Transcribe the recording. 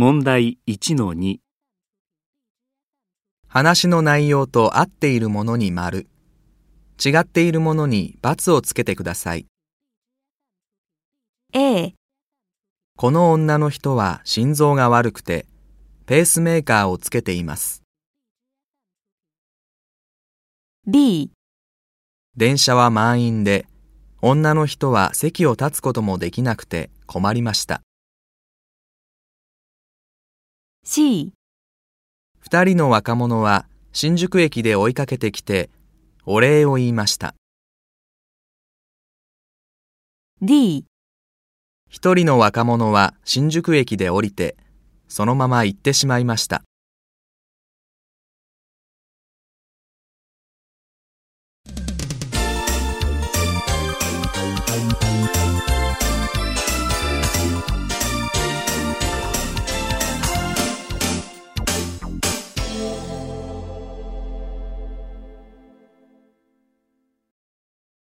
問題1-2話の内容と合っているものに丸、違っているものに×をつけてください。A、この女の人は心臓が悪くて、ペースメーカーをつけています。B、電車は満員で、女の人は席を立つこともできなくて困りました。C、二人の若者は新宿駅で追いかけてきて、お礼を言いました。D、一人の若者は新宿駅で降りて、そのまま行ってしまいました。